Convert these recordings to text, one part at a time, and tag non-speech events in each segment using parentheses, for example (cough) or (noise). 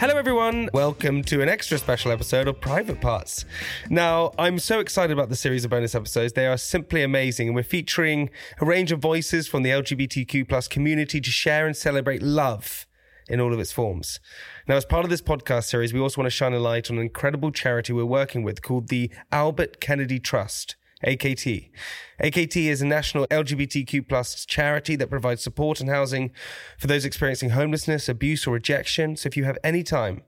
Hello, everyone. Welcome to an extra special episode of Private Parts. Now, I'm so excited about the series of bonus episodes. They are simply amazing, and we're featuring a range of voices from the LGBTQ plus community to share and celebrate love in all of its forms. Now, as part of this podcast series, we also want to shine a light on an incredible charity we're working with called the Albert Kennedy Trust. AKT. AKT is a national LGBTQ plus charity that provides support and housing for those experiencing homelessness, abuse, or rejection. So if you have any time,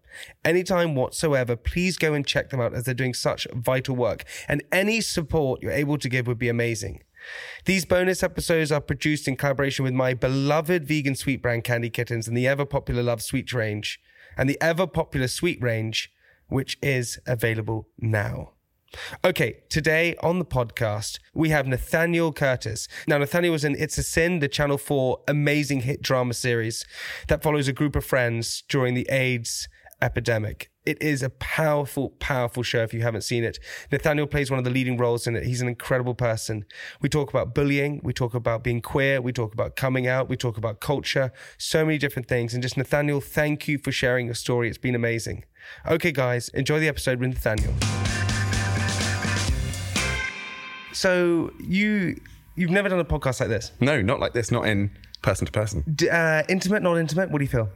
any time whatsoever, please go and check them out as they're doing such vital work. And any support you're able to give would be amazing. These bonus episodes are produced in collaboration with my beloved vegan sweet brand Candy Kittens and the ever popular Love Sweet range and the ever popular Sweet range, which is available now. Okay, today on the podcast, we have Nathaniel Curtis. Now, Nathaniel was in It's a Sin, the Channel 4 amazing hit drama series that follows a group of friends during the AIDS epidemic. It is a powerful, powerful show if you haven't seen it. Nathaniel plays one of the leading roles in it. He's an incredible person. We talk about bullying. We talk about being queer. We talk about coming out. We talk about culture, so many different things. And just Nathaniel, thank you for sharing your story. It's been amazing. Okay, guys, enjoy the episode with Nathaniel. So you you've never done a podcast like this? No, not like this. Not in person to person. D- uh, intimate, not intimate. What do you feel?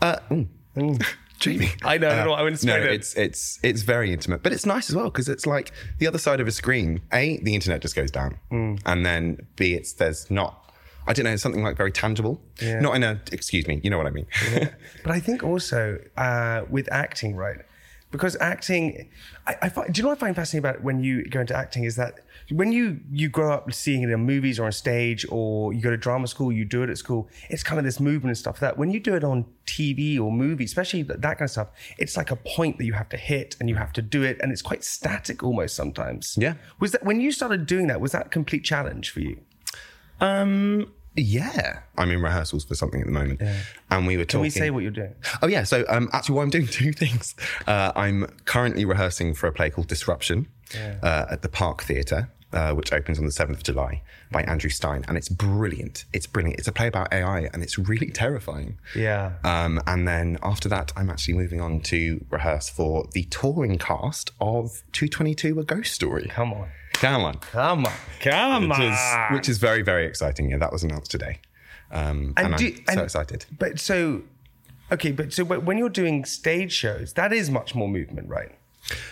Uh, ooh, (laughs) Jamie. (laughs) I know, I don't know I would No, it. it's it's it's very intimate, but it's nice as well because it's like the other side of a screen. A, the internet just goes down, Mm. and then B, it's there's not. I don't know, something like very tangible. Yeah. Not in a. Excuse me. You know what I mean. (laughs) But I think also uh, with acting, right? Because acting, I, I find, do you know what I find fascinating about when you go into acting is that when you you grow up seeing it in movies or on stage, or you go to drama school, you do it at school. It's kind of this movement and stuff. That when you do it on TV or movie, especially that, that kind of stuff, it's like a point that you have to hit and you have to do it, and it's quite static almost sometimes. Yeah. Was that when you started doing that? Was that a complete challenge for you? Um. Yeah, I'm in rehearsals for something at the moment, and we were Can talking. we say what you're doing? Oh yeah, so um, actually, what I'm doing (laughs) two things. Uh, I'm currently rehearsing for a play called Disruption uh, at the Park Theatre, uh, which opens on the seventh of July by Andrew Stein, and it's brilliant. It's brilliant. It's a play about AI, and it's really (laughs) terrifying. Yeah. Um, and then after that, I'm actually moving on to rehearse for the touring cast of 222: A Ghost Story. Come on. Come on. Come on. Come Which is, on. which is very, very exciting. Yeah, that was announced today. Um, and, do- I'm so and- excited. But so, okay, but so when you're doing stage shows, that is much more movement, right?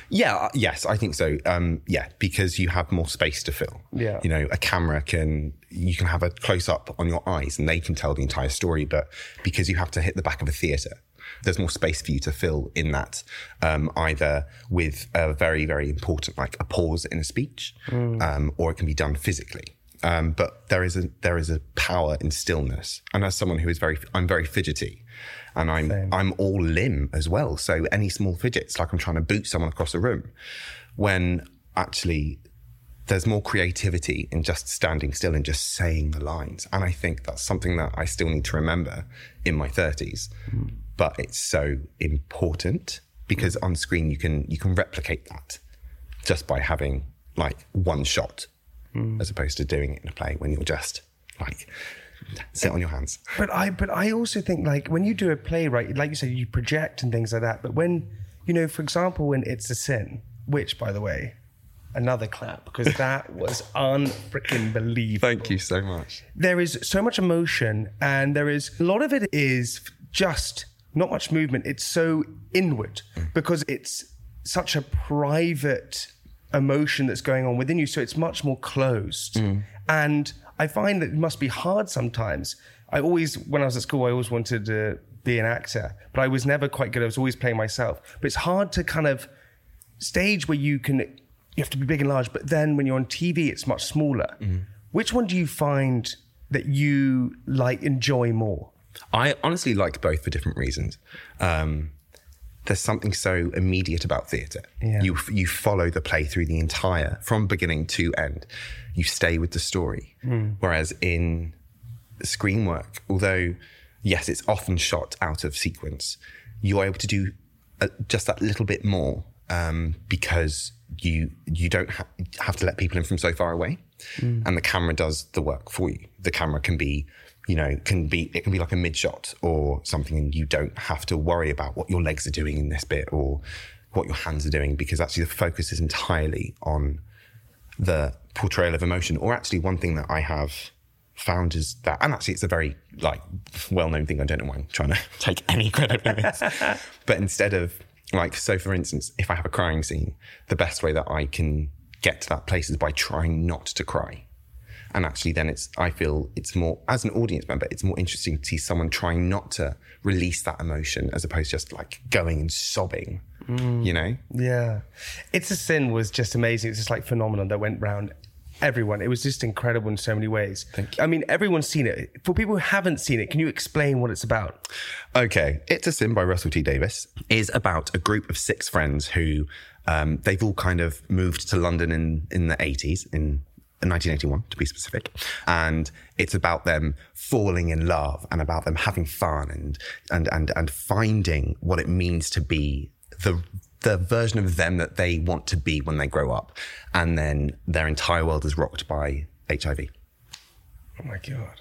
Yeah, uh, yes, I think so. Um, yeah, because you have more space to fill. Yeah. You know, a camera can, you can have a close up on your eyes and they can tell the entire story. But because you have to hit the back of a theatre, there's more space for you to fill in that, um, either with a very, very important, like a pause in a speech, um, or it can be done physically. Um, but there is a there is a power in stillness, and as someone who is very, I'm very fidgety, and I'm I'm all limb as well. So any small fidgets, like I'm trying to boot someone across a room, when actually there's more creativity in just standing still and just saying the lines. And I think that's something that I still need to remember in my 30s. But it's so important because on screen you can you can replicate that just by having like one shot as opposed to doing it in a play when you're just like sit on your hands. But I, but I also think like when you do a play, right? Like you said, you project and things like that. But when, you know, for example, when it's a sin, which by the way, another clap because that (laughs) was unfreaking believable. Thank you so much. there is so much emotion and there is a lot of it is just not much movement it's so inward mm. because it's such a private emotion that's going on within you so it's much more closed. And i find that it must be hard sometimes. I always when i was at school i always wanted to be an actor but i was never quite good. I was always playing myself. But it's hard to kind of stage where you can you have to be big and large but then when you're on tv it's much smaller. Which one do you find that you like enjoy more? I honestly like both for different reasons. Um, there's something so immediate about theatre. Yeah. You you follow the play through the entire, from beginning to end. You stay with the story. Whereas in screen work, although yes, it's often shot out of sequence, you're able to do uh, just that little bit more um, because you you don't ha- have to let people in from so far away, and the camera does the work for you. The camera can be you know, can be it can be like a mid shot or something, and you don't have to worry about what your legs are doing in this bit or what your hands are doing because actually the focus is entirely on the portrayal of emotion. Or actually, one thing that I have found is that, and actually, it's a very like well-known thing. I don't know why I'm trying to (laughs) take any credit for this, (laughs) but instead of like, so for instance, if I have a crying scene, the best way that I can get to that place is by trying not to cry. And actually, then it's, I feel it's more, as an audience member, it's more interesting to see someone trying not to release that emotion as opposed to just like going and sobbing, you know? Yeah. It's a Sin was just amazing. It's just like phenomenon that went round everyone. It was just incredible in so many ways. Thank you. I mean, everyone's seen it. For people who haven't seen it, can you explain what it's about? Okay, It's a Sin by Russell T Davies is about a group of six friends who um, they've all kind of moved to London in, in the 80s, in 1981 to be specific. And it's about them falling in love and about them having fun and, and, and, and finding what it means to be the the version of them that they want to be when they grow up. And then their entire world is rocked by HIV. Oh my god!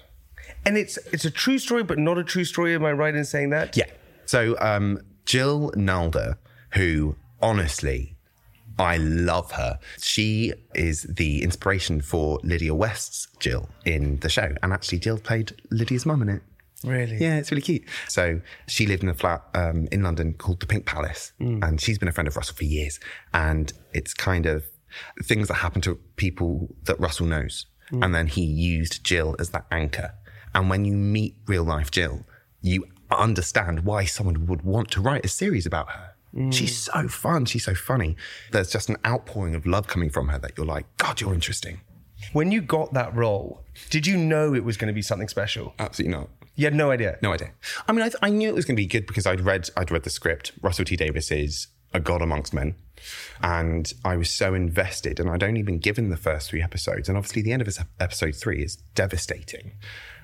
And it's it's a true story, but not a true story. Am I right in saying that? Yeah. So um, Jill Nalder, who honestly, I love her. She is the inspiration for Lydia West's Jill in the show, and actually Jill played Lydia's mum in it. Really? Yeah, it's really cute. So she lived in a flat um, in London called the Pink Palace, and she's been a friend of Russell for years. And it's kind of things that happen to people that Russell knows, and then he used Jill as that anchor. And when you meet real life Jill, you understand why someone would want to write a series about her. She's mm. so fun. She's so funny. There's just an outpouring of love coming from her that you're like, God, you're interesting. When you got that role, did you know it was going to be something special? Absolutely not. You had no idea. No idea. I mean, I, th- I knew it was going to be good because I'd read I'd read the script. Russell T Davies is a god amongst men, and I was so invested. And I'd only been given the first three episodes, and obviously the end of episode three is devastating.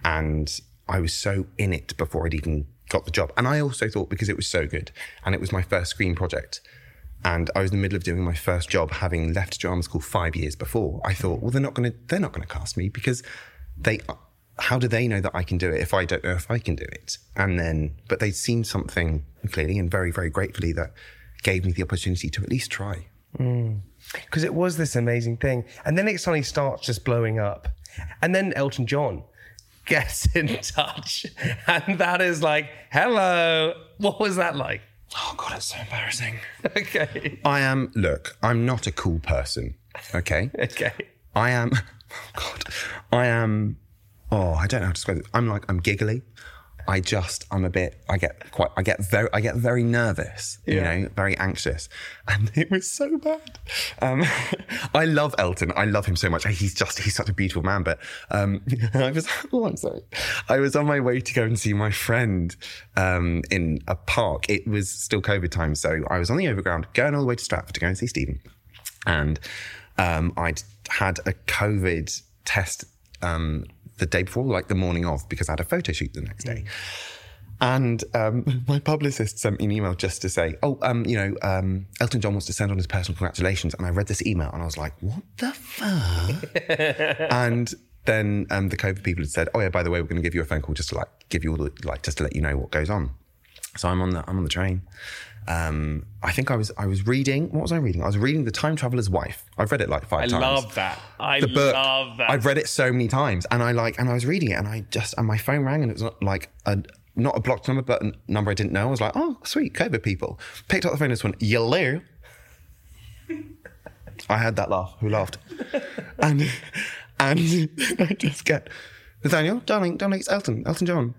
And I was so in it before I'd even got the job. And I also thought because it was so good, and it was my first screen project. And I was in the middle of doing my first job, having left drama school five years before. I thought, well, they're not going to they're not going to cast me because they how do they know that I can do it if I don't know if I can do it? And then, but they'd seen something clearly and very, very gratefully that gave me the opportunity to at least try. Mm. because it was this amazing thing. And then it suddenly starts just blowing up. And then Elton John gets in touch. And that is like, hello. What was that like? Oh God, it's so embarrassing. Okay. I am. Look, I'm not a cool person. Okay. Okay. I am. (laughs) Oh God, I am. Oh, I don't know how to describe it. I'm like I'm giggly. I just I'm a bit. I get quite. I get very. I get very nervous. You know, very anxious, and it was so bad. Um, (laughs) I love Elton. I love him so much. He's just. He's such a beautiful man. But um, (laughs) I was. (laughs) Oh, I'm sorry. I was on my way to go and see my friend um, in a park. It was still COVID time, so I was on the overground, going all the way to Stratford to go and see Stephen and um, I'd had a COVID test um, the day before, like the morning of, because I had a photo shoot the next day. And um, (laughs) my publicist sent me an email just to say, "Oh, um, you know, um, Elton John wants to send on his personal congratulations." And I read this email and I was like, "What the fuck?" (laughs) and then um, the COVID people had said, "Oh yeah, by the way, we're going to give you a phone call just to like give you all the like just to let you know what goes on." So I'm on the I'm on the train. Um, I think I was I was reading. What was I reading? I was reading The Time Traveler's Wife. I've read it like five I times. I love that. I the book. love that. I've read it so many times, and I like, and I was reading it, and I just, and my phone rang, and it was not like a not a blocked number, but a number I didn't know. I was like, oh, sweet, COVID people. Picked up the phone, this one, hello. (laughs) I had that laugh. Who laughed? and and (laughs) I just get Nathaniel, darling, darling, it's Elton, Elton John.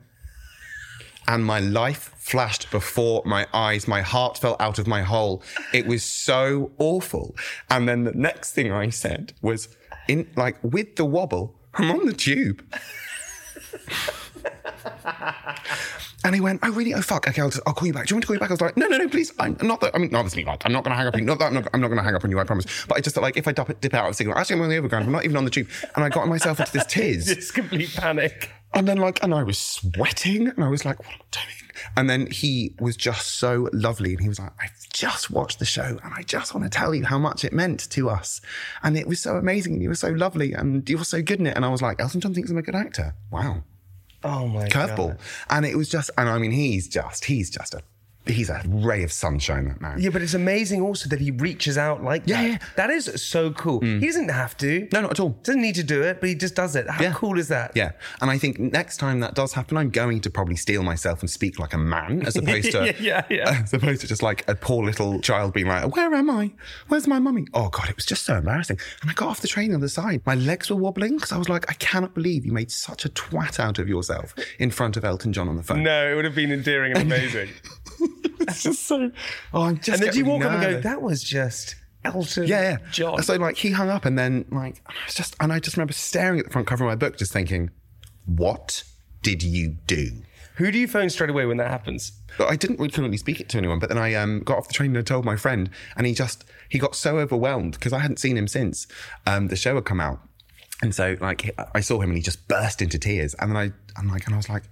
And my life flashed before my eyes. My heart fell out of my hole. It was so awful. And then the next thing I said was, in like with the wobble, I'm on the tube. And he went, oh really? Oh fuck. Okay, I'll, just, I'll call you back. Do you want me to call you back? I was like, no, no, no, please. I'm not that. I mean, obviously not. I'm not going to hang up on you. Not that. I'm not, I'm not going to hang up on you. I promise. But I just thought like if I dip, dip out of the signal, actually I'm on the overground. I'm not even on the tube. And I got myself into this (laughs) tiz. Just complete panic. And then like, and I was sweating, and I was like, "What am I doing?" And then he was just so lovely, and he was like, "I've just watched the show, and I just want to tell you how much it meant to us, and it was so amazing, and you were so lovely, and you were so good in it." And I was like, "Elton John thinks I'm a good actor. Wow." Oh my curveball. God. And it was just, and I mean, he's just, he's just a, he's a ray of sunshine, that man. Yeah, but it's amazing also that he reaches out like Yeah, that. yeah. Mm. That is so cool. He doesn't have to. No, not at all. Doesn't need to do it, but he just does it. How Yeah. cool is that? Yeah. And I think next time that does happen, I'm going to probably steel myself and speak like a man as (laughs) opposed to, Yeah, yeah, yeah. (laughs) as opposed to just like a poor little child being like, where am I? Where's my mummy? Oh God, it was just so embarrassing. And I got off the train on the side. My legs were wobbling because I was like, I cannot believe you made such a twat out of yourself in front of Elton John on the phone. No, it would have been endearing and (laughs) amazing. (laughs) It's just so, oh, I'm just and then do you walk up and go, that was just Elton Yeah, yeah. John. So like he hung up and then like I was just and I just remember staring at the front cover of my book, just thinking, what did you do? Who do you phone straight away when that happens? I didn't really couldn't really speak it to anyone. But then I um, got off the train and I told my friend, and he just he got so overwhelmed because I hadn't seen him since um, the show had come out, and so like I saw him and he just burst into tears, and then I I'm like and I was like,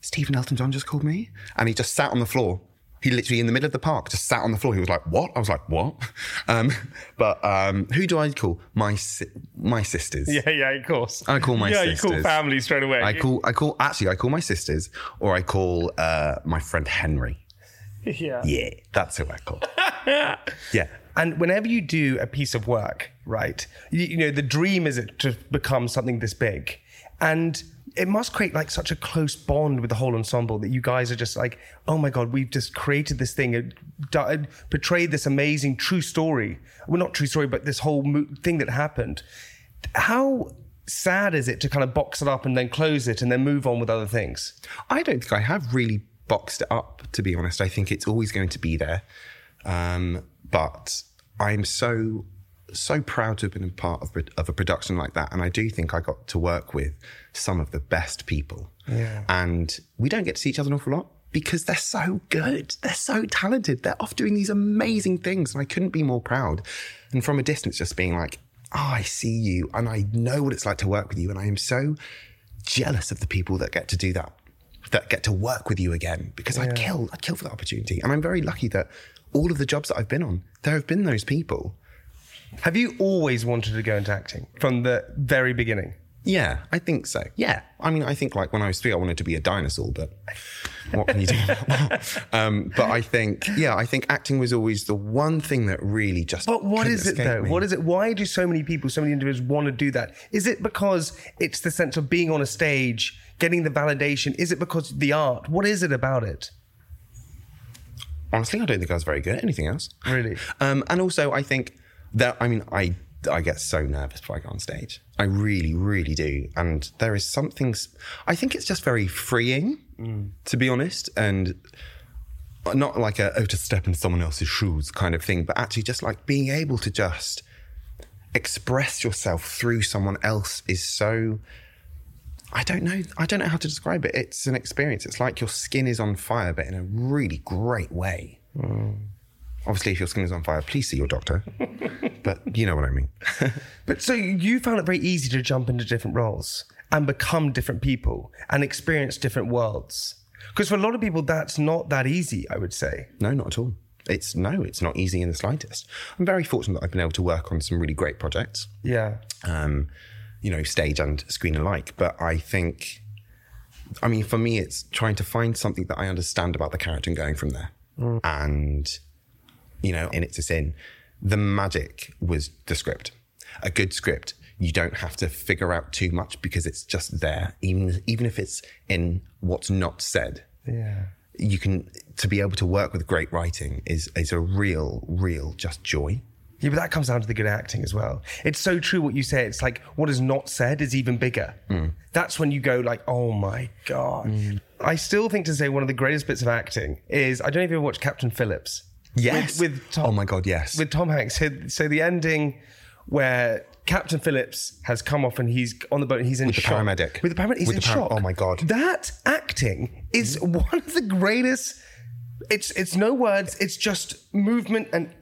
Stephen Elton John just called me, and he just sat on the floor. He literally in the middle of the park just sat on the floor. He was like, "What?" I was like, "What?" (laughs) Um, but um, who do I call? My si- my sisters. Yeah, yeah, of course. I call my yeah, you call family straight away. I call I call actually I call my sisters or I call uh, my friend Henry. (laughs) yeah. Yeah, that's who I call. (laughs) yeah. And whenever you do a piece of work, right, you, you know, the dream is it to become something this big. And it must create like such a close bond with the whole ensemble that you guys are just like, oh my God, we've just created this thing, di- portrayed this amazing true story. Well, not true story, but this whole mo- thing that happened. How sad is it to kind of box it up and then close it and then move on with other things? I don't think I have really boxed it up, to be honest. I think it's always going to be there. Um, but I'm so, so proud to have been a part of, of a production like that. And I do think I got to work with some of the best people. Yeah. And we don't get to see each other an awful lot because they're so good. They're so talented. They're off doing these amazing things. And I couldn't be more proud. And from a distance, just being like, oh, I see you and I know what it's like to work with you. And I am so jealous of the people that get to do that, that get to work with you again, because I'd kill, I'd kill for that opportunity. And I'm very lucky that all of the jobs that I've been on, there have been those people. Have you always wanted to go into acting from the very beginning? Yeah, I think so. Yeah. I mean, I think like when I was three, I wanted to be a dinosaur, but what can you do? about (laughs) that? um, but I think, yeah, I think acting was always the one thing that really just. But what it though? me. What is it? Why do so many people, so many individuals want to do that? Is it because it's the sense of being on a stage, getting the validation? Is it because of the art? What is it about it? Honestly, I don't think I was very good at anything else. Really? Um, and also, I think I mean, I I get so nervous before I go on stage. I really, really do. And there is something. I think it's just very freeing, to be honest, and not like a oh to step in someone else's shoes kind of thing, but actually just like being able to just express yourself through someone else is so. I don't know. I don't know how to describe it. It's an experience. It's like your skin is on fire, but in a really great way. Mm. Obviously, if your skin is on fire, please see your doctor. (laughs) but you know what I mean. (laughs) But so you found it very easy to jump into different roles and become different people and experience different worlds. Because for a lot of people, that's not that easy, I would say. no, not at all. It's no, it's not easy in the slightest. I'm very fortunate that I've been able to work on some really great projects. Yeah. um, you know, stage and screen alike. But I think, I mean, for me, it's trying to find something that I understand about the character and going from there. And, you know, in It's a Sin, the magic was the script. A good script, you don't have to figure out too much because it's just there, even even if it's in what's not said. Yeah. You can to be able to work with great writing is is a real, real just joy. Yeah, but that comes down to the good acting as well. It's so true what you say. It's like what is not said is even bigger. Mm. That's when you go like, oh my god. Mm. I still think to say one of the greatest bits of acting is I don't even if you ever watched Captain Phillips. Yes. With, with Tom, oh my god, yes. with Tom Hanks. So, so the ending where Captain Phillips has come off and he's on the boat and he's in the shock. paramedic. With the paramedic, he's With in the para- shock. oh my God. That acting is one of the greatest. It's it's no words. It's just movement and.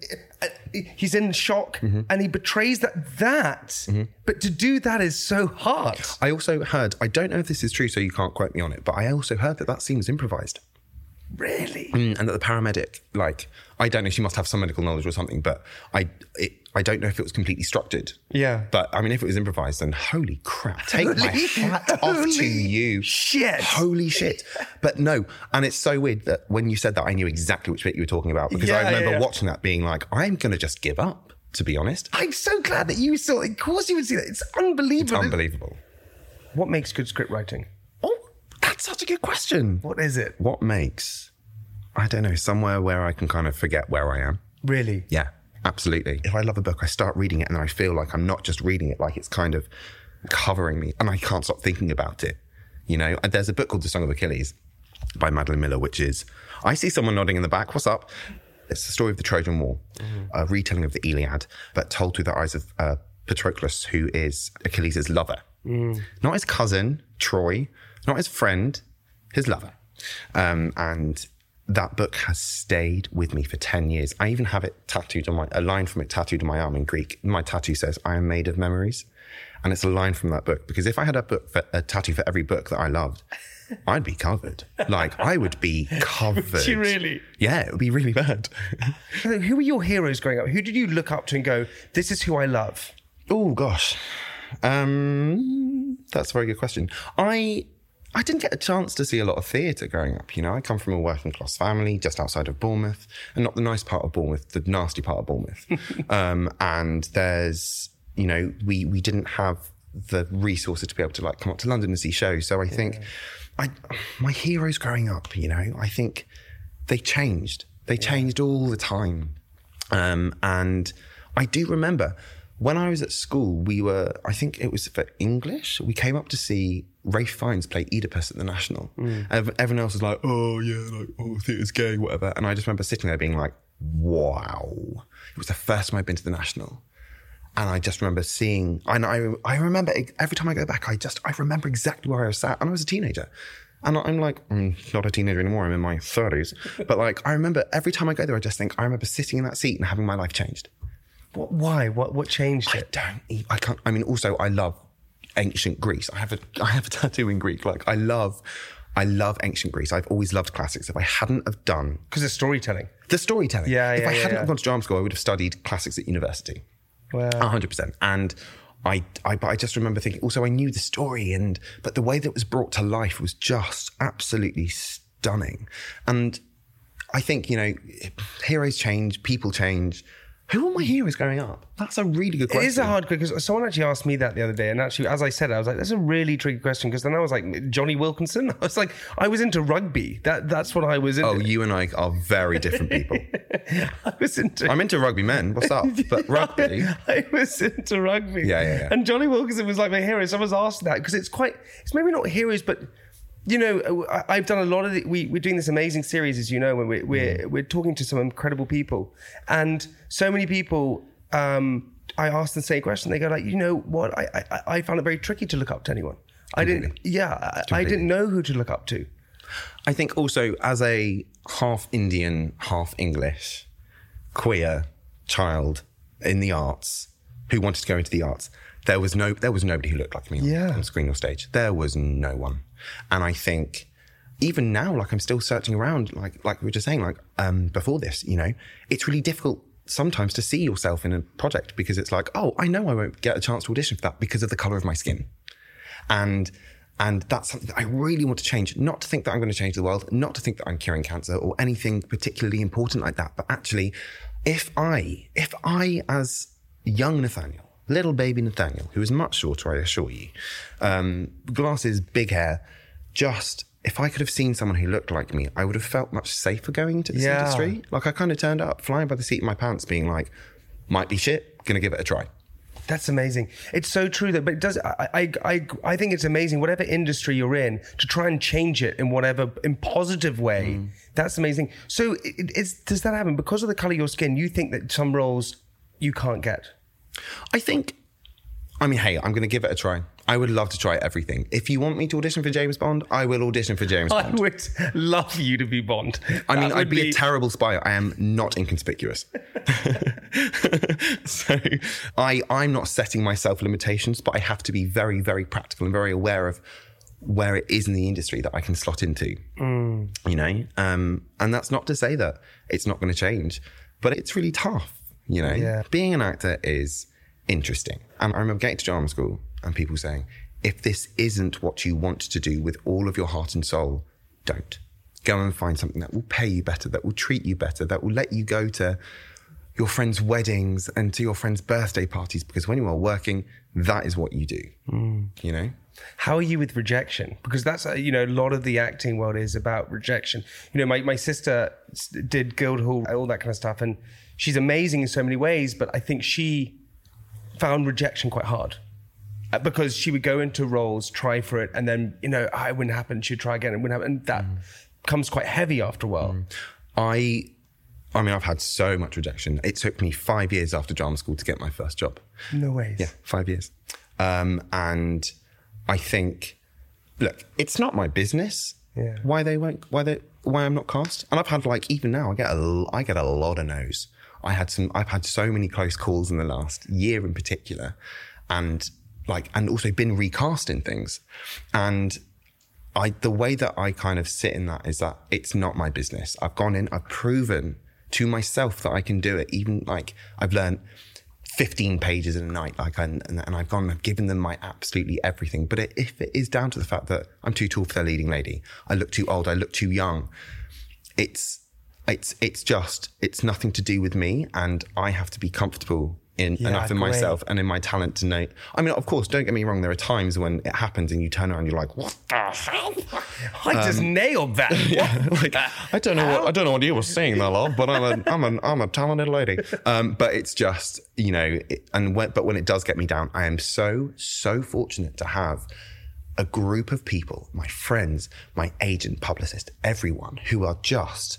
uh, He's in shock Mm-hmm. and he betrays that. That, but to do that is so hard. I also heard, I don't know if this is true, so you can't quote me on it, but I also heard that that scene was improvised. Really? Mm, and that the paramedic, like, I don't know, she must have some medical knowledge or something, but I, it, I don't know if it was completely structured. Yeah. But I mean, if it was improvised, then holy crap, take my Holy- (laughs) hat off to you. shit. Holy shit. But no, and it's so weird that when you said that, I knew exactly which bit you were talking about because Yeah, I remember yeah. watching that being like, I'm going to just give up, to be honest. I'm so glad that you saw it. Of course you would see that. It's unbelievable. Unbelievable. What makes good script writing? That's such a good question. What is it? What makes, I don't know, somewhere where I can kind of forget where I am? Really? Yeah, absolutely. If I love a book, I start reading it and I feel like I'm not just reading it, like it's kind of covering me and I can't stop thinking about it. You know, there's a book called The Song of Achilles by Madeline Miller, which is, I see someone nodding in the back. What's up? It's the story of the Trojan War, a retelling of the Iliad, but told through the eyes of uh, Patroclus, who is Achilles' lover. Not his cousin, Troy, not his friend, his lover. Um, and that book has stayed with me for 10 years. I even have it tattooed on my, a line from it tattooed on my arm in Greek. My tattoo says, I am made of memories. And it's a line from that book because if I had a book, for, a tattoo for every book that I loved, (laughs) I'd be covered. Like I would be (laughs) covered. you really? Yeah, it would be really bad. Who were your heroes growing up? Who did you look up to and go, this is who I love? Oh gosh, um, that's a very good question. I I didn't get a chance to see a lot of theatre growing up. You know, I come from a working class family just outside of Bournemouth, and not the nice part of Bournemouth, the nasty part of Bournemouth. (laughs) um, and there's, you know, we we didn't have the resources to be able to like come up to London and see shows. So I think, I my heroes growing up, you know, I think they changed. They changed all the time. Um, and I do remember when I was at school, we were, I think it was for English, we came up to see Ralph Fiennes play Oedipus at the National. Mm. Ev- Everyone else was like, oh, yeah, like, oh, theatre's gay, whatever. And I just remember sitting there being like, wow. It was the first time I'd been to the National. And I just remember seeing, and I, I remember every time I go back, I just, I remember exactly where I was sat. And I was a teenager. And I'm like, I'm not a teenager anymore. I'm in my 30s. (laughs) But like, I remember every time I go there, I just think, I remember sitting in that seat and having my life changed. What, why? What, what changed I it? don't, I can't, I mean, also, I love ancient Greece. I have a, I have a (laughs) tattoo in Greek. Like, I love, I love ancient Greece. I've always loved classics. If I hadn't have done Because it's storytelling. the storytelling, Yeah, if yeah, I yeah, hadn't yeah. have gone to drama school, I would have studied classics at university. Wow. Hundred percent. And I, I, but I just remember thinking. Also, I knew the story, and but the way that it was brought to life was just absolutely stunning. And I think you know, heroes change, people change. Who were my heroes growing up? That's a really good It question. is a hard question because someone actually asked me that the other day, and actually, as I said, I was like, "That's a really tricky question." Because then I was like, "Jonny Wilkinson." (laughs) I was like, "I was into rugby. That that's what I was oh, into." Oh, you and I are very different (laughs) people. I was into. I'm into rugby men. What's up? (laughs) But rugby. I was into rugby. Yeah, yeah, yeah. And Jonny Wilkinson was like my hero. So I was asked that because it's quite, it's maybe not heroes, but you know, I- I've done a lot of the, we, we're doing this amazing series, as you know, where we're, we're, Mm. we're talking to some incredible people. And so many people, um, I ask the same question. They go like, you know what? I, I, I found it very tricky to look up to anyone. I didn't, yeah, I, I didn't know who to look up to. I think also as a half Indian, half English, queer child in the arts who wanted to go into the arts, there was no there was nobody who looked like me on, Yeah. on screen or stage. There was no one. And I think even now, like I'm still searching around, like like we were just saying, like um, before this, you know, it's really difficult sometimes to see yourself in a project because it's like, oh, I know I won't get a chance to audition for that because of the color of my skin and and that's something that I really want to change. Not to think that I'm going to change the world, not to think that I'm curing cancer or anything particularly important like that, but actually, if I, if I, as young Nathaniel, little baby Nathaniel, who is much shorter, I assure you, um, glasses, big hair, just if I could have seen someone who looked like me, I would have felt much safer going into this Yeah. industry. Like I kind of turned up, flying by the seat of my pants, being like, might be shit, gonna give it a try. That's amazing. It's so true that, but it does. I, I, I, I think it's amazing. Whatever industry you're in, to try and change it in whatever in positive way. That's amazing. So, it, does that happen because of the color of your skin? You think that some roles you can't get. I think, I mean, hey, I'm going to give it a try. I would love to try everything. If you want me to audition for James Bond, I will audition for James Bond. I would love you to be Bond. I mean, I'd would be, a terrible spy. I am not inconspicuous. (laughs) so I, I'm not setting myself limitations, but I have to be very, very practical and very aware of where it is in the industry that I can slot into. Mm. You know, um, and that's not to say that it's not going to change, but it's really tough. You know, Yeah. being an actor is interesting. And I remember getting to drama school and people saying, if this isn't what you want to do with all of your heart and soul, don't. Go and find something that will pay you better, that will treat you better, that will let you go to your friends' weddings and to your friends' birthday parties. Because when you are working, that is what you do. You know? How are you with rejection? Because that's uh, you know a lot of the acting world is about rejection. You know, my my sister did Guildhall, all that kind of stuff, and she's amazing in so many ways. But I think she found rejection quite hard Uh, because she would go into roles, try for it, and then you know ah, it wouldn't happen. She'd try again, it wouldn't happen, and that comes quite heavy after a while. I I mean, I've had so much rejection. It took me five years after drama school to get my first job. No ways. Yeah, five years. Um, and I think, look, it's not my business Yeah. why they won't, why they, why I'm not cast. And I've had like even now, I get a, I get a lot of no's. I had some, I've had so many close calls in the last year in particular, and like, and also been recast in things, and. I, the way that I kind of sit in that is that it's not my business. I've gone in, I've proven to myself that I can do it. Even like I've learned 15 pages in a night, like, and, and, I've gone I've given them my absolutely everything. But it, if it is down to the fact that I'm too tall for their leading lady, I look too old, I look too young, it's, it's, it's just, it's nothing to do with me. And I have to be comfortable in Yeah, enough in great. myself and in my talent to know. I mean, of course, don't get me wrong. There are times when it happens and you turn around, and you're like, what the hell? I just nailed that. (laughs) yeah, like, I don't know what I don't know what you were saying, there, love, but I'm a I'm a I'm a talented lady. Um, but it's just you know, it, and when, but when it does get me down, I am so so fortunate to have a group of people, my friends, my agent, publicist, everyone who are just.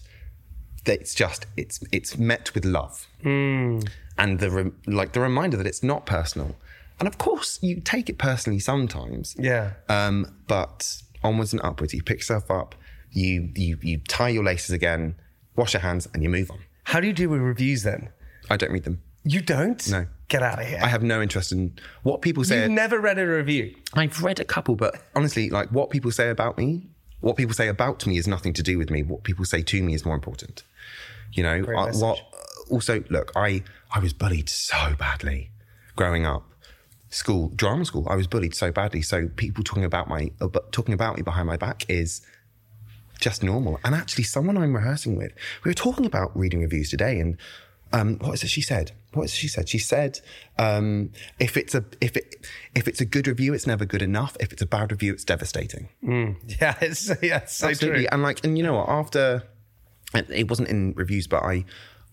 It's just it's it's met with love, and the re- like the reminder that it's not personal, and of course you take it personally sometimes. Yeah. Um, but onwards and upwards, you pick yourself up, you you you tie your laces again, wash your hands, and you move on. How do you deal with reviews then? I don't read them. You don't? No. Get out of here. I have no interest in what people say. You've never read a review. I've read a couple, but honestly, like what people say about me, what people say about me is nothing to do with me. What people say to me is more important. You know, I- what? Also, look, I I was bullied so badly growing up. School, drama school, I was bullied so badly. So people talking about my about- talking about me behind my back is just normal. And actually, someone I'm rehearsing with, we were talking about reading reviews today, and um, what is it she said? What is it she said? She said, um, if it's a if it if it's a good review, it's never good enough. If it's a bad review, it's devastating. (laughs) Yeah, it's, yeah, it's so Absolutely. true. And like, and you know what? After it it wasn't in reviews, but I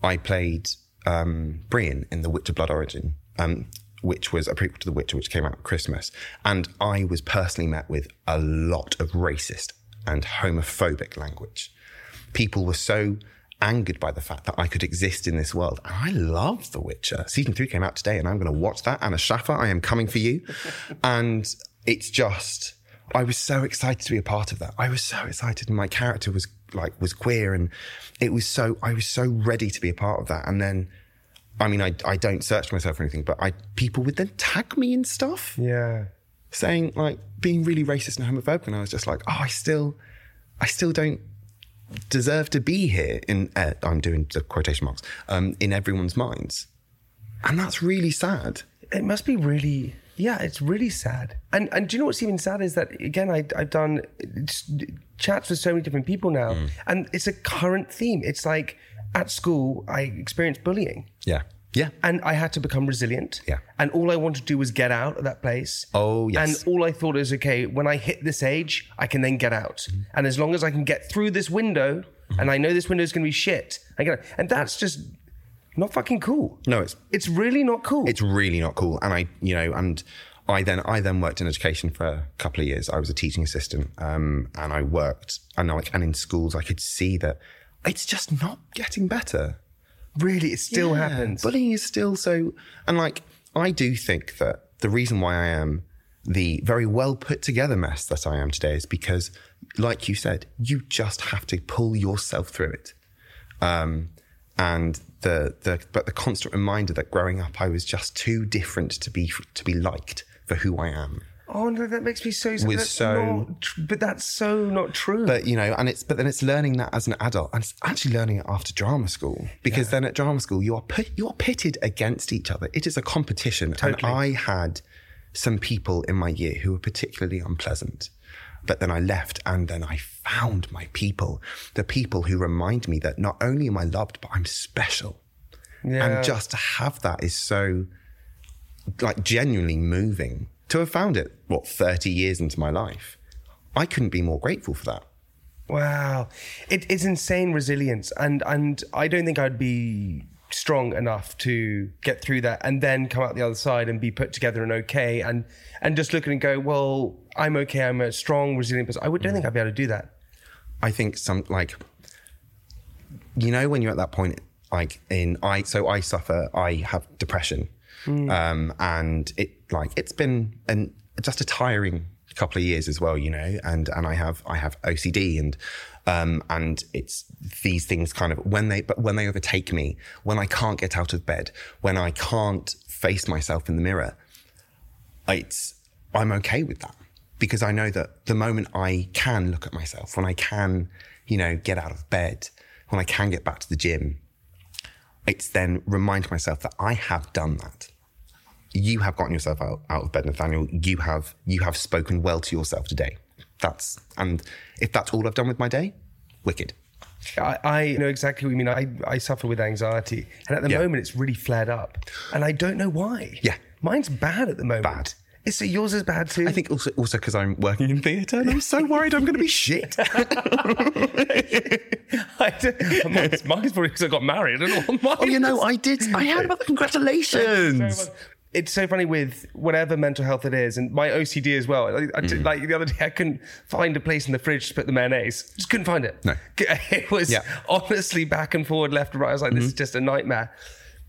I played um, Brian in The Witcher Blood Origin, um, which was a prequel to The Witcher, which came out at Christmas, and I was personally met with a lot of racist and homophobic language. People were so angered by the fact that I could exist in this world. And I love The Witcher. Season three came out today, and I'm going to watch that. Anna Shaffer, I am coming for you. (laughs) and it's just, I was so excited to be a part of that. I was so excited, and my character was like was queer, and it was so I was so ready to be a part of that. And then, I mean, I I don't search myself or anything, but I people would then tag me and stuff Yeah. saying like being really racist and homophobic, and I was just like, oh, I still, I still don't deserve to be here. In uh, I'm doing the quotation marks um, in everyone's minds, and that's really sad. It must be really, yeah, it's really sad. And and do you know what's even sad is that again, I, I've done chats with so many different people now, Mm. and it's a current theme. It's like at school, I experienced bullying. Yeah, yeah, And I had to become resilient. Yeah. And all I wanted to do was get out of that place. Oh, yes. And all I thought is, okay, when I hit this age, I can then get out. Mm-hmm. And as long as I can get through this window, and I know this window is going to be shit, I get out. And that's just not fucking cool. No, it's It's really not cool. it's really not cool. And I, you know, and I then I then worked in education for a couple of years. I was a teaching assistant, um, and I worked and like and in schools I could see that it's just not getting better. really, it still Yeah, happens. Bullying is still so, and like I do think that the reason why I am the very well put together mess that I am today is because, like you said, you just have to pull yourself through it. Um, and the the but the constant reminder that growing up I was just too different to be to be liked for who I am. Oh no, that makes me so sad. Was so- not but that's so not true. But you know, and it's but then it's learning that as an adult, and it's actually learning it after drama school because then at drama school you are put you are pitted against each other. It is a competition, Totally. and I had some people in my year who were particularly unpleasant. But then I left, and then I found my people, the people who remind me that not only am I loved, but I'm special. yeah. And just to have that is so, like, genuinely moving. To have found it, what, 30 years into my life, I couldn't be more grateful for that. Wow, it, it's insane resilience, and and I don't think I'd be strong enough to get through that and then come out the other side and be put together and okay and and just look at and go, well, I'm okay. I'm a strong, resilient person. I would, don't think I'd be able to do that. I think some like you know when you're at that point like in I so I suffer I have depression um and it like it's been an just a tiring couple of years as well you know and and I have I have OCD and um and it's these things kind of when they but when they overtake me when I can't get out of bed when I can't face myself in the mirror it's I'm okay with that because I know that the moment I can look at myself, when I can, you know, get out of bed, when I can get back to the gym, it's then remind myself that I have done that. You have gotten yourself out, out of bed, Nathaniel. You have you have spoken well to yourself today. That's and if that's all I've done with my day, wicked. I, I know exactly what you mean. I, I suffer with anxiety, and at the Yeah. moment, it's really flared up, and I don't know why. Yeah. mine's bad at the moment. Bad. Is it yours is bad too? I think also also because I'm working in theatre and I'm so worried I'm going to be shit. (laughs) (laughs) Mine's, mine's probably because I got married. I don't know what mine oh, you know. I did. I heard about (laughs) the congratulations. It's so funny with whatever mental health it is, and my OCD as well. Like, I did- Mm. like the other day, I couldn't find a place in the fridge to put the mayonnaise. Just couldn't find it. No. (laughs) it was Yeah. Mm-hmm. honestly back and forward, left and right. I was like, this is just a nightmare.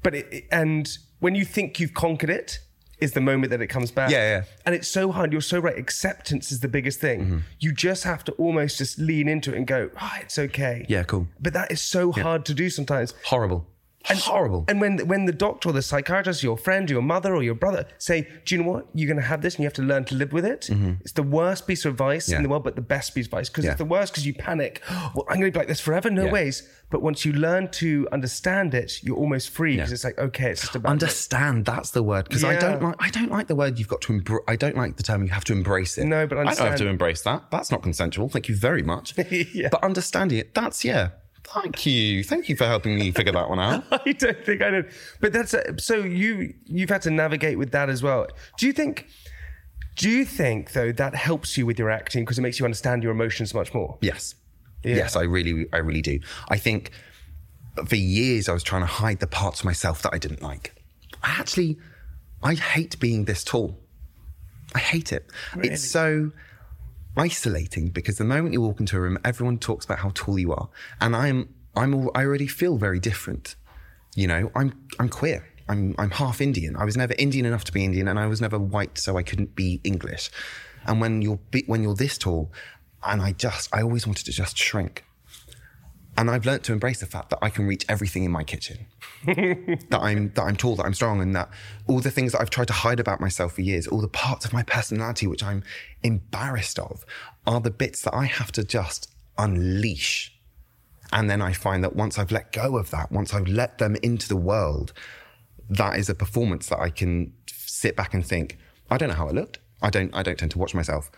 But it, and when you think you've conquered it, is the moment that it comes back. Yeah, yeah. And it's so hard. You're so right. Acceptance is the biggest thing. Mm-hmm. You just have to almost just lean into it and go, ah, it's okay. Yeah, cool. But that is so hard to do sometimes. Horrible. And, horrible. And when when the doctor or the psychiatrist, your friend, or your mother, or your brother say, "Do you know what? You're going to have this, and you have to learn to live with it." It's the worst piece of advice in Mm-hmm. The world, but the best piece of advice because Yeah. it's the worst because you panic. Well, I'm going to be like this forever. No Yeah. ways. But once you learn to understand it, you're almost free because it's like, okay, it's just about Understand. That's the word because I don't like. I don't like the word. You've got to. Embr- I don't like the term. You have to embrace it. No, but I don't have to embrace that. That's not consensual. Thank you very much. (laughs) Yeah. But understanding it. That's yeah. Thank you. Thank you for helping me figure that one out. (laughs) I don't think I know. But that's uh, so you you've had to navigate with that as well. Do you think? Do you think though that helps you with your acting because it makes you understand your emotions much more? Yes. Yes, I really, I really do. I think for years I was trying to hide the parts of myself that I didn't like. I actually, I hate being this tall. I hate it. It's so isolating because the moment you walk into a room, everyone talks about how tall you are, and I'm, I'm, al- I already feel very different. You know, I'm, I'm queer. I'm, I'm half Indian. I was never Indian enough to be Indian, and I was never white, so I couldn't be English. And when you're, when you're this tall, and I just, I always wanted to just shrink. And I've learned to embrace the fact that I can reach everything in my kitchen. (laughs) that I'm that I'm tall, that I'm strong, and that all the things that I've tried to hide about myself for years, all the parts of my personality which I'm embarrassed of, are the bits that I have to just unleash. And then I find that once I've let go of that, once I've let them into the world, that is a performance that I can sit back and think, I don't know how it looked. I don't I don't tend to watch myself.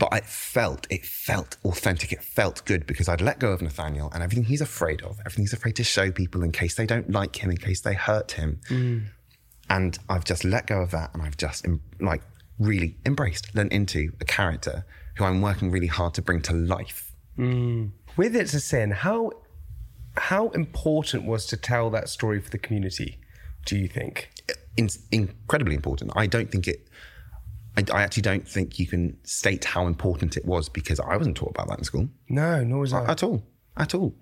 But it felt, it felt authentic. It felt good because I'd let go of Nathaniel and everything he's afraid of, everything he's afraid to show people in case they don't like him, in case they hurt him. Hmm. And I've just let go of that and I've just like really embraced, learned into a character who I'm working really hard to bring to life. Hmm. With It's a Sin, how how important was to tell that story for the community? Do you think? in, incredibly important. I don't think it. I, I actually don't think you can state how important it was because I wasn't taught about that in school No, nor was I. at all, at all.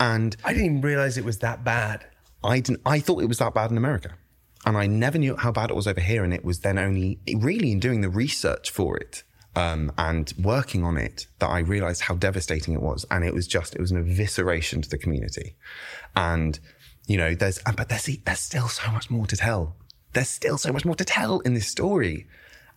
And I didn't even realize it was that bad. I didn't. I thought it was that bad in America, and I never knew how bad it was over here. And it was then only really in doing the research for it um, and working on it that I realized how devastating it was. And it was just it was an evisceration to the community. And you know, there's but there's there's still so much more to tell. There's still so much more to tell in this story.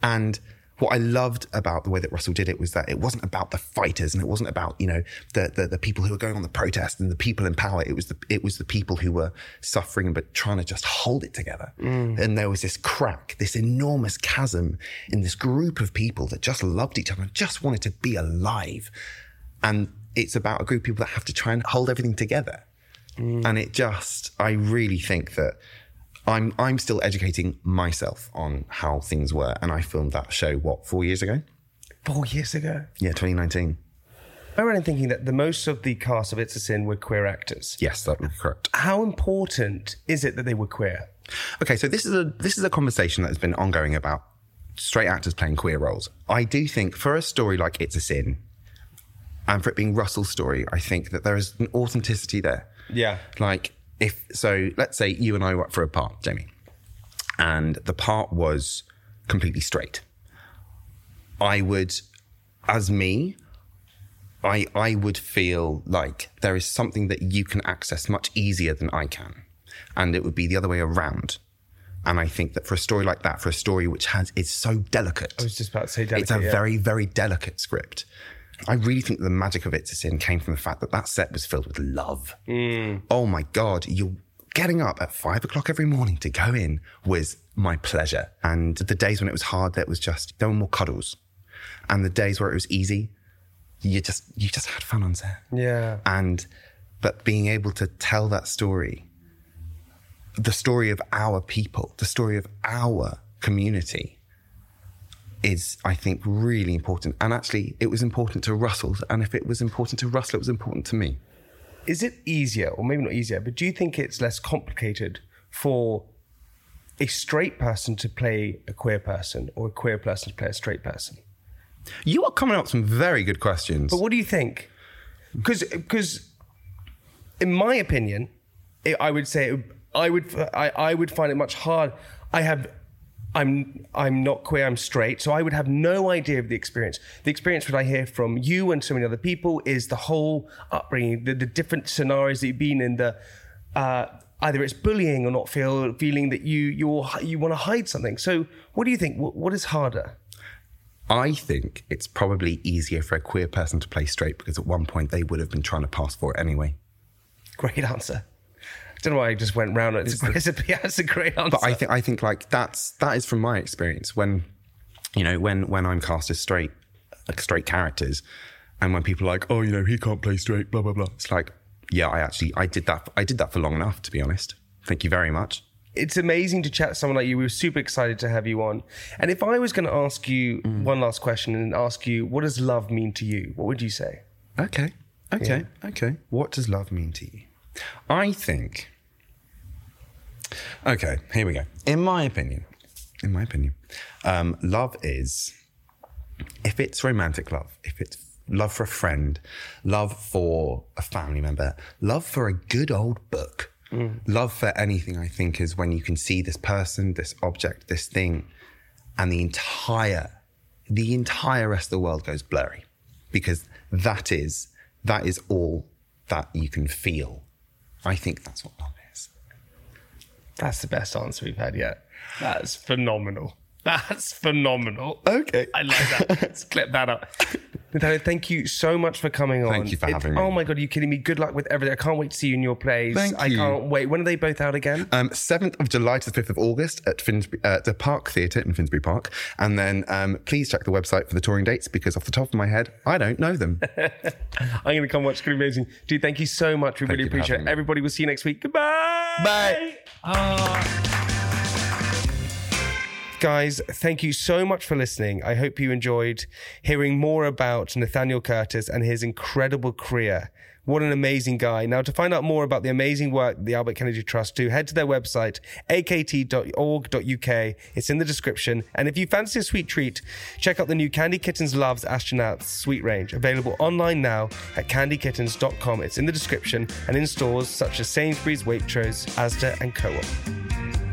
And what I loved about the way that Russell did it was that it wasn't about the fighters and it wasn't about you know the the, the people who were going on the protest and the people in power. It was the it was the people who were suffering but trying to just hold it together. Mm. And there was this crack, this enormous chasm in this group of people that just loved each other and just wanted to be alive. And it's about a group of people that have to try and hold everything together. Mm. And it just, I really think that I'm I'm still educating myself on how things were, and I filmed that show what four years ago. Four years ago. Yeah, 2019. I remember thinking that the most of the cast of It's a Sin were queer actors. Yes, that would be correct. How important is it that they were queer? Okay, so this is a this is a conversation that has been ongoing about straight actors playing queer roles. I do think for a story like It's a Sin, and for it being Russell's story, I think that there is an authenticity there. Yeah. Like if so, let's say you and I were up for a part, Jamie, and the part was completely straight. I would, as me, I I would feel like there is something that you can access much easier than I can, and it would be the other way around. And I think that for a story like that, for a story which has is so delicate, I was just about to say delicate. It's a yeah. very very delicate script. I really think the magic of It's a Sin came from the fact that that set was filled with love. Mm. Oh my God, you're getting up at five o'clock every morning to go in was my pleasure. And the days when it was hard, there was just, there were more cuddles. And the days where it was easy, you just, you just had fun on set. Yeah. And, but being able to tell that story, the story of our people, the story of our community, is, I think, really important. And actually, it was important to Russell. And if it was important to Russell, it was important to me. Is it easier, or maybe not easier, but do you think it's less complicated for a straight person to play a queer person or a queer person to play a straight person? You are coming up with some very good questions. But what do you think? Because, in my opinion, it, I would say I would I, I would find it much hard. I have I'm I'm not queer, I'm straight, so I would have no idea of the experience. The experience that I hear from you and so many other people is the whole upbringing, the, the different scenarios that you've been in, the uh, either it's bullying or not feel feeling that you you you want to hide something. So, what do you think? what, what is harder? I think it's probably easier for a queer person to play straight because at one point they would have been trying to pass for it anyway. Great answer. I don't know why I just went round it. It's, it's, a, (laughs) it's a great answer. But I think I think like that's that is from my experience when you know when when I'm cast as straight like straight characters, and when people are like, oh, you know, he can't play straight, blah blah blah. It's like, yeah, I actually I did that. I did that for long enough, to be honest. Thank you very much. It's amazing to chat to someone like you. We were super excited to have you on. And if I was going to ask you mm. one last question and ask you, what does love mean to you? What would you say? Okay. Okay. Yeah. Okay. What does love mean to you? I think. Okay, here we go. In my opinion, in my opinion, um, love is if it's romantic love, if it's love for a friend, love for a family member, love for a good old book, mm. love for anything, I think, is when you can see this person, this object, this thing, and the entire, the entire rest of the world goes blurry because that is, that is all that you can feel I think that's what love is. That's the best answer we've had yet. That's phenomenal. That's phenomenal. Okay. I like that. (laughs) Let's clip that up. Nathaniel, thank you so much for coming on. Thank you for having me. Oh my God, are you kidding me? Good luck with everything. I can't wait to see you in your plays. Thank I you. can't wait. When are they both out again? Um, 7th of July to the 5th of August at Finsbury, uh, the Park Theatre in Finsbury Park. And then um, please check the website for the touring dates because off the top of my head, I don't know them. (laughs) I'm going to come watch. It's going to be amazing. Dude, thank you so much. We thank really appreciate it. Everybody, we'll see you next week. Goodbye. Bye. Uh... Guys, thank you so much for listening. I hope you enjoyed hearing more about Nathaniel Curtis and his incredible career. What an amazing guy. Now, to find out more about the amazing work the Albert Kennedy Trust do, head to their website, akt.org.uk. It's in the description. And if you fancy a sweet treat, check out the new Candy Kittens Loves Astronauts sweet range, available online now at candykittens.com. It's in the description and in stores such as Sainsbury's, Waitrose, Asda, and Co-op.